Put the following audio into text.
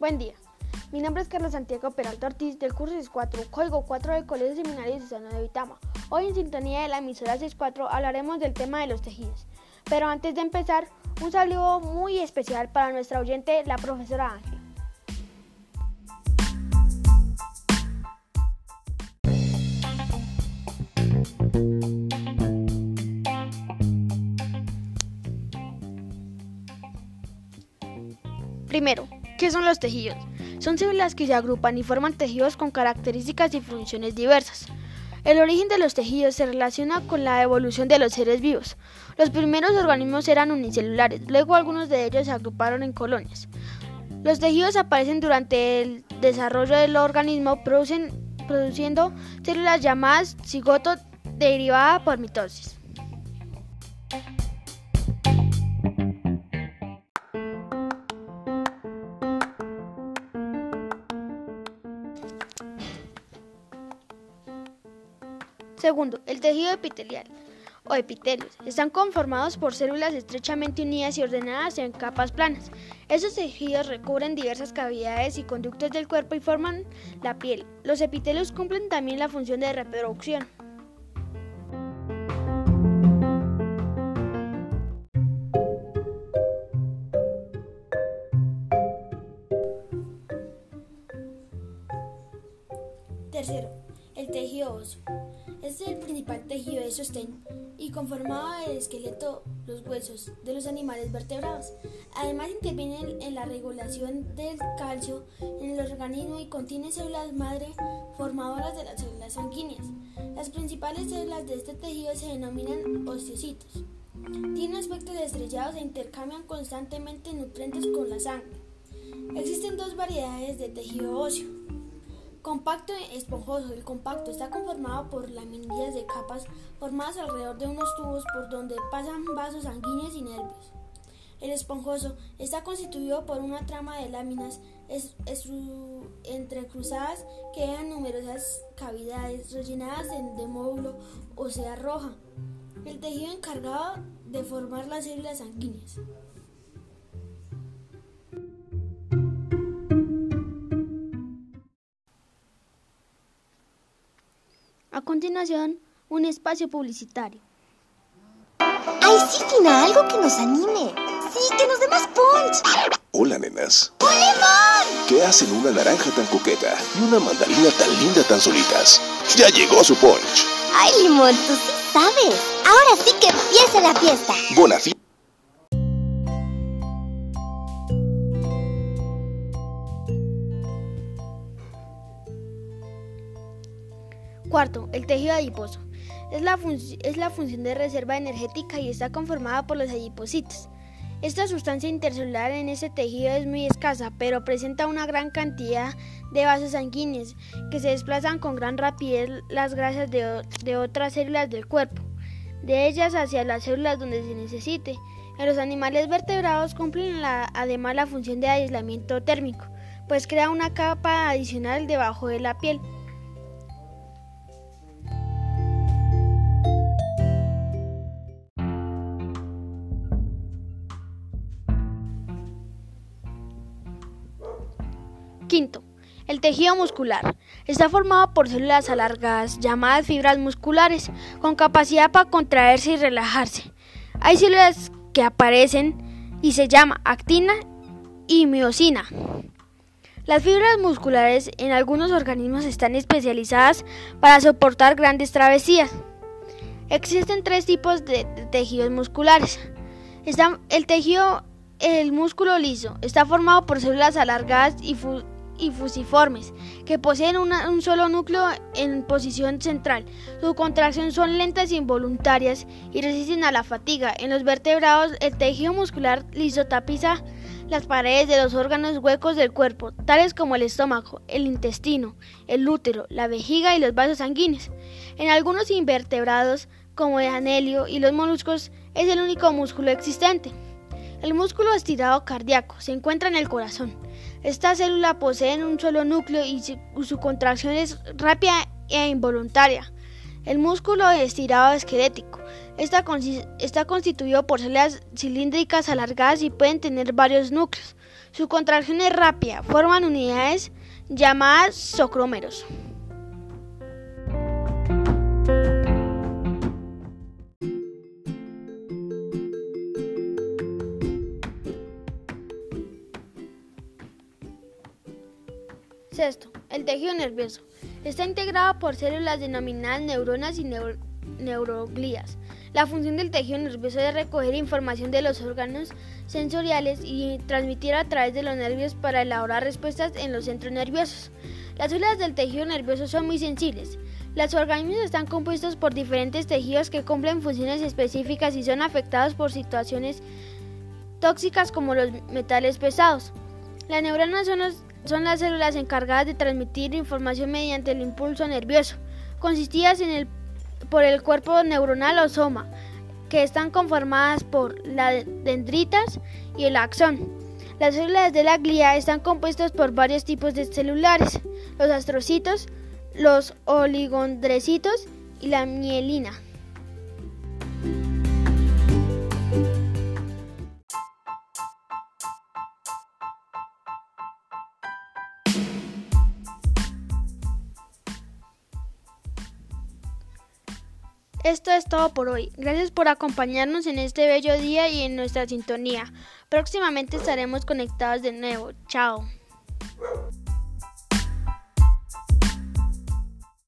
Buen día. Mi nombre es Carlos Santiago Peralta Ortiz del curso 64, código 4 del Colegio Seminario de Susana de Vitama. Hoy en sintonía de la emisora 64 hablaremos del tema de los tejidos. Pero antes de empezar, un saludo muy especial para nuestra oyente, la profesora Ángela. Primero, ¿qué son los tejidos? Son células que se agrupan y forman tejidos con características y funciones diversas. El origen de los tejidos se relaciona con la evolución de los seres vivos. Los primeros organismos eran unicelulares, luego algunos de ellos se agruparon en colonias. Los tejidos aparecen durante el desarrollo del organismo produciendo células llamadas cigoto derivada por mitosis. Segundo, el tejido epitelial o epitelios están conformados por células estrechamente unidas y ordenadas en capas planas. Esos tejidos recubren diversas cavidades y conductos del cuerpo y forman la piel. Los epitelios cumplen también la función de reproducción. Tercero, el tejido óseo. Es el principal tejido de sostén y conformado del esqueleto, los huesos de los animales vertebrados. Además interviene en la regulación del calcio en el organismo y contiene células madre formadoras de las células sanguíneas. Las principales células de este tejido se denominan osteocitos. Tienen aspectos estrellados e intercambian constantemente nutrientes con la sangre. Existen dos variedades de tejido óseo Compacto esponjoso. El compacto está conformado por laminillas de capas formadas alrededor de unos tubos por donde pasan vasos sanguíneos y nervios. El esponjoso está constituido por una trama de láminas entrecruzadas que dejan numerosas cavidades rellenadas de, de módulo o sea roja. El tejido encargado de formar las células sanguíneas. A continuación, un espacio publicitario. ¡Ay, sí, Tina! Algo que nos anime. Sí, que nos dé más punch. Hola, nenas. ¡Un limón! ¿Qué hacen una naranja tan coqueta y una mandarina tan linda tan solitas? Ya llegó su punch. ¡Ay, limón! Tú sí sabes. Ahora sí que empieza la fiesta. Bonafide. Cuarto, el tejido adiposo. Es la, función de reserva energética y está conformada por los adipocitos. Esta sustancia intercelular en ese tejido es muy escasa, pero presenta una gran cantidad de vasos sanguíneos que se desplazan con gran rapidez las grasas de otras células del cuerpo, de ellas hacia las células donde se necesite. En los animales vertebrados cumplen además la función de aislamiento térmico, pues crea una capa adicional debajo de la piel. Quinto, el tejido muscular. Está formado por células alargadas llamadas fibras musculares con capacidad para contraerse y relajarse. Hay células que aparecen y se llama actina y miocina. Las fibras musculares en algunos organismos están especializadas para soportar grandes travesías. Existen tres tipos de tejidos musculares. Está el tejido, el músculo liso, está formado por células alargadas y, y fusiformes, que poseen un solo núcleo en posición central. Su contracción son lentas e involuntarias y resisten a la fatiga. En los vertebrados, el tejido muscular liso tapiza las paredes de los órganos huecos del cuerpo, tales como el estómago, el intestino, el útero, la vejiga y los vasos sanguíneos. En algunos invertebrados, como el anelio y los moluscos, es el único músculo existente. El músculo estirado cardíaco se encuentra en el corazón. Esta célula posee un solo núcleo y su contracción es rápida e involuntaria. El músculo estirado esquelético está, está constituido por células cilíndricas alargadas y pueden tener varios núcleos. Su contracción es rápida, forman unidades llamadas socrómeros. Tejido nervioso. Está integrado por células denominadas neuronas y neuroglías. La función del tejido nervioso es recoger información de los órganos sensoriales y transmitir a través de los nervios para elaborar respuestas en los centros nerviosos. Las células del tejido nervioso son muy sensibles. Los organismos están compuestos por diferentes tejidos que cumplen funciones específicas y son afectados por situaciones tóxicas como los metales pesados. Las neuronas son los son las células encargadas de transmitir información mediante el impulso nervioso, consistidas por el cuerpo neuronal o soma, que están conformadas por las dendritas y el axón. Las células de la glía están compuestas por varios tipos de celulares, los astrocitos, los oligondrecitos y la mielina. Esto es todo por hoy. Gracias por acompañarnos en este bello día y en nuestra sintonía. Próximamente estaremos conectados de nuevo. Chao.